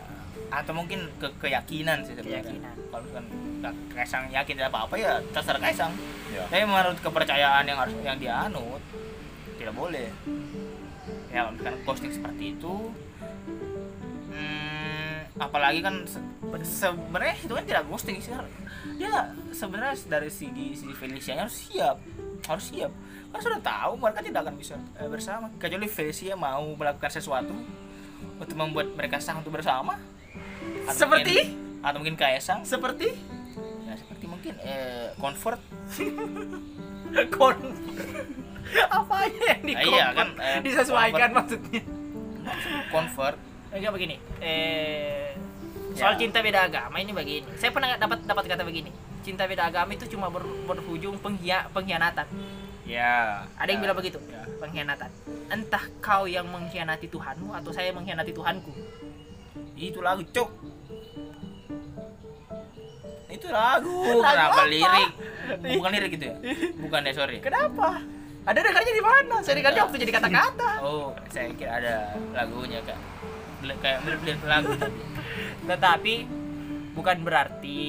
Atau mungkin ke keyakinan sih sebenarnya. Keyakinan. kalau kan Ka- Kaisang yakin tidak apa-apa ya terserah Kaisang ya tapi menurut kepercayaan yang harus yang dia anut tidak boleh. Ya kan ghosting seperti itu apalagi kan se- sebenarnya itu kan tidak ghosting sih dia sebenarnya dari segi si Felicia harus siap harus siap. Kan sudah tahu mereka tidak akan bisa eh, bersama. Kecuali Felicia mau melakukan sesuatu untuk membuat mereka sah untuk bersama. Atau Seperti? mungkin- atau mungkin Kaisang Seperti? Ya seperti mungkin eh, comfort. Kon apa yang di Ah, iya, kan, eh, disesuaikan convert. maksudnya. Convert enggak begini eh soal Ya. cinta beda agama ini begini. Saya pernah dapat dapat kata begini? Cinta beda agama itu cuma ber, berujung penghia, pengkhianatan. Ya. Ada yang ya, bilang begitu? Ya. pengkhianatan. Entah kau yang mengkhianati Tuhanmu atau saya mengkhianati Tuhanku. Itu lagu cok itu lagu. Lagu kenapa apa? lirik? Bukan lirik gitu ya? Bukan deh sorry. Kenapa? Ada dengarnya di mana? Saya dengarnya waktu jadi kata-kata. Oh saya kira ada lagunya kak kayak beli lagu tadi tetapi bukan berarti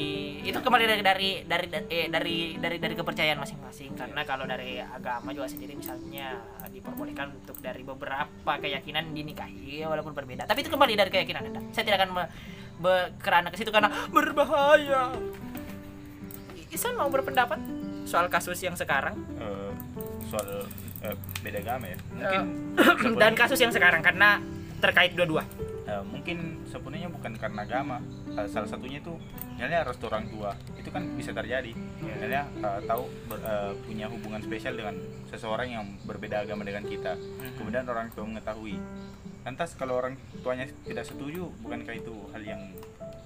itu kembali dari dari dari eh, dari dari dari kepercayaan masing-masing. Karena kalau dari agama juga sendiri misalnya diperbolehkan untuk dari beberapa keyakinan dinikahi walaupun berbeda. Tapi itu kembali dari keyakinan anda. Saya tidak akan me- be- kerana ke situ karena berbahaya. Isan mau berpendapat soal kasus yang sekarang. Eh, soal eh, beda agama ya? Mungkin Eh, dan kasus yang sekarang. Karena terkait dua-dua? Eh, mungkin sebenarnya bukan karena agama. Eh, salah satunya itu misalnya restu orang tua itu kan bisa terjadi. Misalnya eh, tahu ber- eh, punya hubungan spesial dengan seseorang yang berbeda agama dengan kita. Kemudian orang tua mengetahui. Lantas kalau orang tuanya tidak setuju bukankah itu hal yang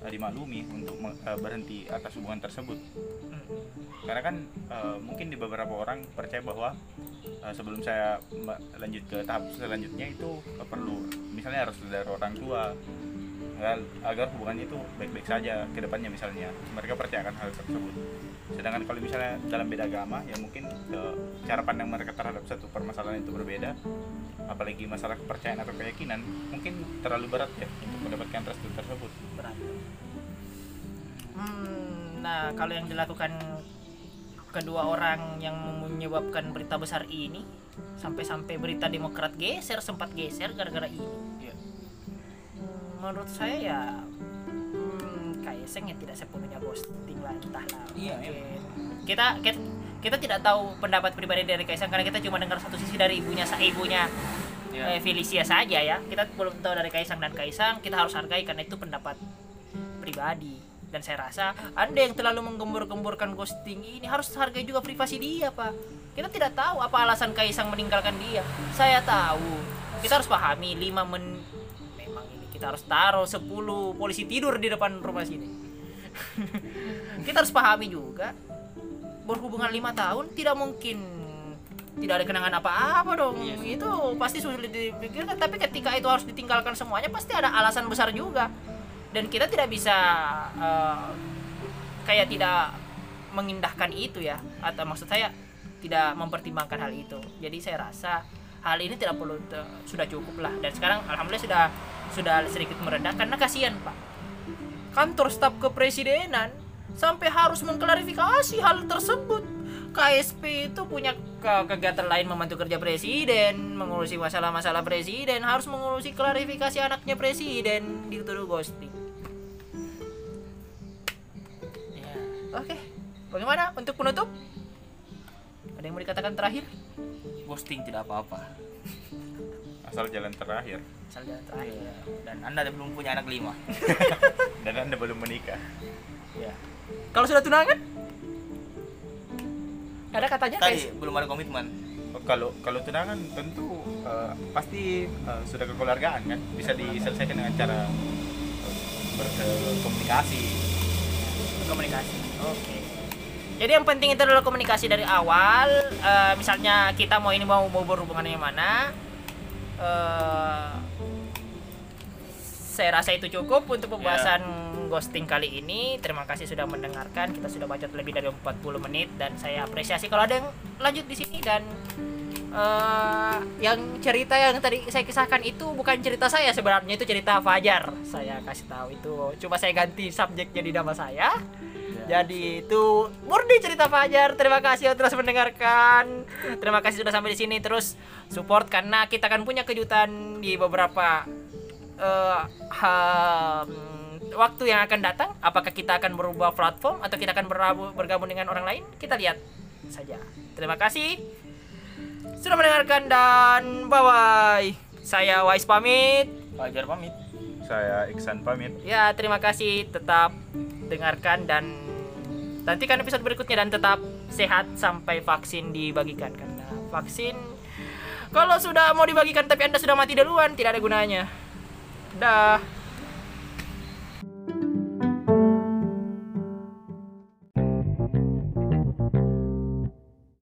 dimaklumi untuk berhenti atas hubungan tersebut karena kan eh, mungkin di beberapa orang percaya bahwa eh, sebelum saya lanjut ke tahap selanjutnya itu eh, perlu misalnya harus dari orang tua agar, agar hubungannya itu baik-baik saja ke depannya misalnya. Mereka percayakan hal tersebut. Sedangkan kalau misalnya dalam beda agama ya mungkin eh, cara pandang mereka terhadap satu permasalahan itu berbeda. Apalagi masalah kepercayaan atau keyakinan mungkin terlalu berat ya untuk mendapatkan restu tersebut. Hmm, nah, kalau yang dilakukan kedua orang yang menyebabkan berita besar ini sampai-sampai berita Demokrat geser sempat geser gara-gara ini. Iya. Hmm, Menurut saya ya hmm, Kaiseng ya tidak sepenuhnya ghosting lah entahlah. Iya, mungkin. Kita, kita kita tidak tahu pendapat pribadi dari Kaisang karena kita cuma dengar satu sisi dari ibunya ibunya Iya. eh, Felicia saja ya. Kita belum tahu dari Kaisang dan Kaisang, kita harus hargai karena itu pendapat pribadi. Dan saya rasa Anda yang terlalu menggembur-gemburkan ghosting ini harus hargai juga privasi dia, Pak. Kita tidak tahu apa alasan Kaisang meninggalkan dia. Saya tahu. Kita harus pahami 5 men memang ini kita harus taruh 10 polisi tidur di depan rumah sini. kita harus pahami juga berhubungan lima tahun tidak mungkin tidak ada kenangan apa-apa dong Iya sih. itu pasti sulit dipikirkan tapi ketika itu harus ditinggalkan semuanya pasti ada alasan besar juga dan kita tidak bisa eh, kayak tidak mengindahkan itu ya atau maksud saya tidak mempertimbangkan hal itu jadi saya rasa hal ini tidak perlu sudah cukup lah dan sekarang alhamdulillah sudah sudah sedikit mereda karena kasihan pak kantor staf kepresidenan sampai harus mengklarifikasi hal tersebut. KSP itu punya ke- kegiatan lain membantu kerja presiden, mengurusi masalah-masalah presiden, harus mengurusi klarifikasi anaknya presiden dituduh ghosting. Oke. Bagaimana untuk penutup? Ada yang mau dikatakan terakhir? ghosting tidak apa-apa asal jalan terakhir Asal jalan terakhir. Dan anda belum punya anak lima dan anda belum menikah ya Kalau sudah tunangan? Ada katanya tadi guys. belum ada komitmen Oh, kalau kalau tunangan tentu eh, pasti eh, sudah kekeluargaan kan bisa diselesaikan dengan cara eh, berkomunikasi komunikasi. Oke. Jadi yang penting itu adalah komunikasi dari awal. Eh, misalnya kita mau ini mau mau berhubungan yang mana. eh saya rasa itu cukup untuk pembahasan ghosting kali ini. Terima kasih sudah mendengarkan. Kita sudah baca lebih dari 40 menit dan saya apresiasi kalau ada yang lanjut di sini dan eh yang cerita yang tadi saya kisahkan itu bukan cerita saya sebenarnya itu cerita Fajar. Saya kasih tahu itu. Coba saya ganti subjeknya di nama saya. Jadi itu murni cerita Fajar. Terima kasih yang terus mendengarkan. Terima kasih sudah sampai di sini terus support karena kita akan punya kejutan di beberapa eh, ha- waktu yang akan datang. Apakah kita akan berubah platform atau kita akan bergabung dengan orang lain? Kita lihat saja. Terima kasih sudah mendengarkan dan bye bye. Saya Wais pamit. Fajar pamit saya Iksan pamit Ya, terima kasih tetap dengarkan dan nantikan episode berikutnya dan tetap sehat sampai vaksin dibagikan karena vaksin kalau sudah mau dibagikan tapi Anda sudah mati duluan tidak ada gunanya. Dah.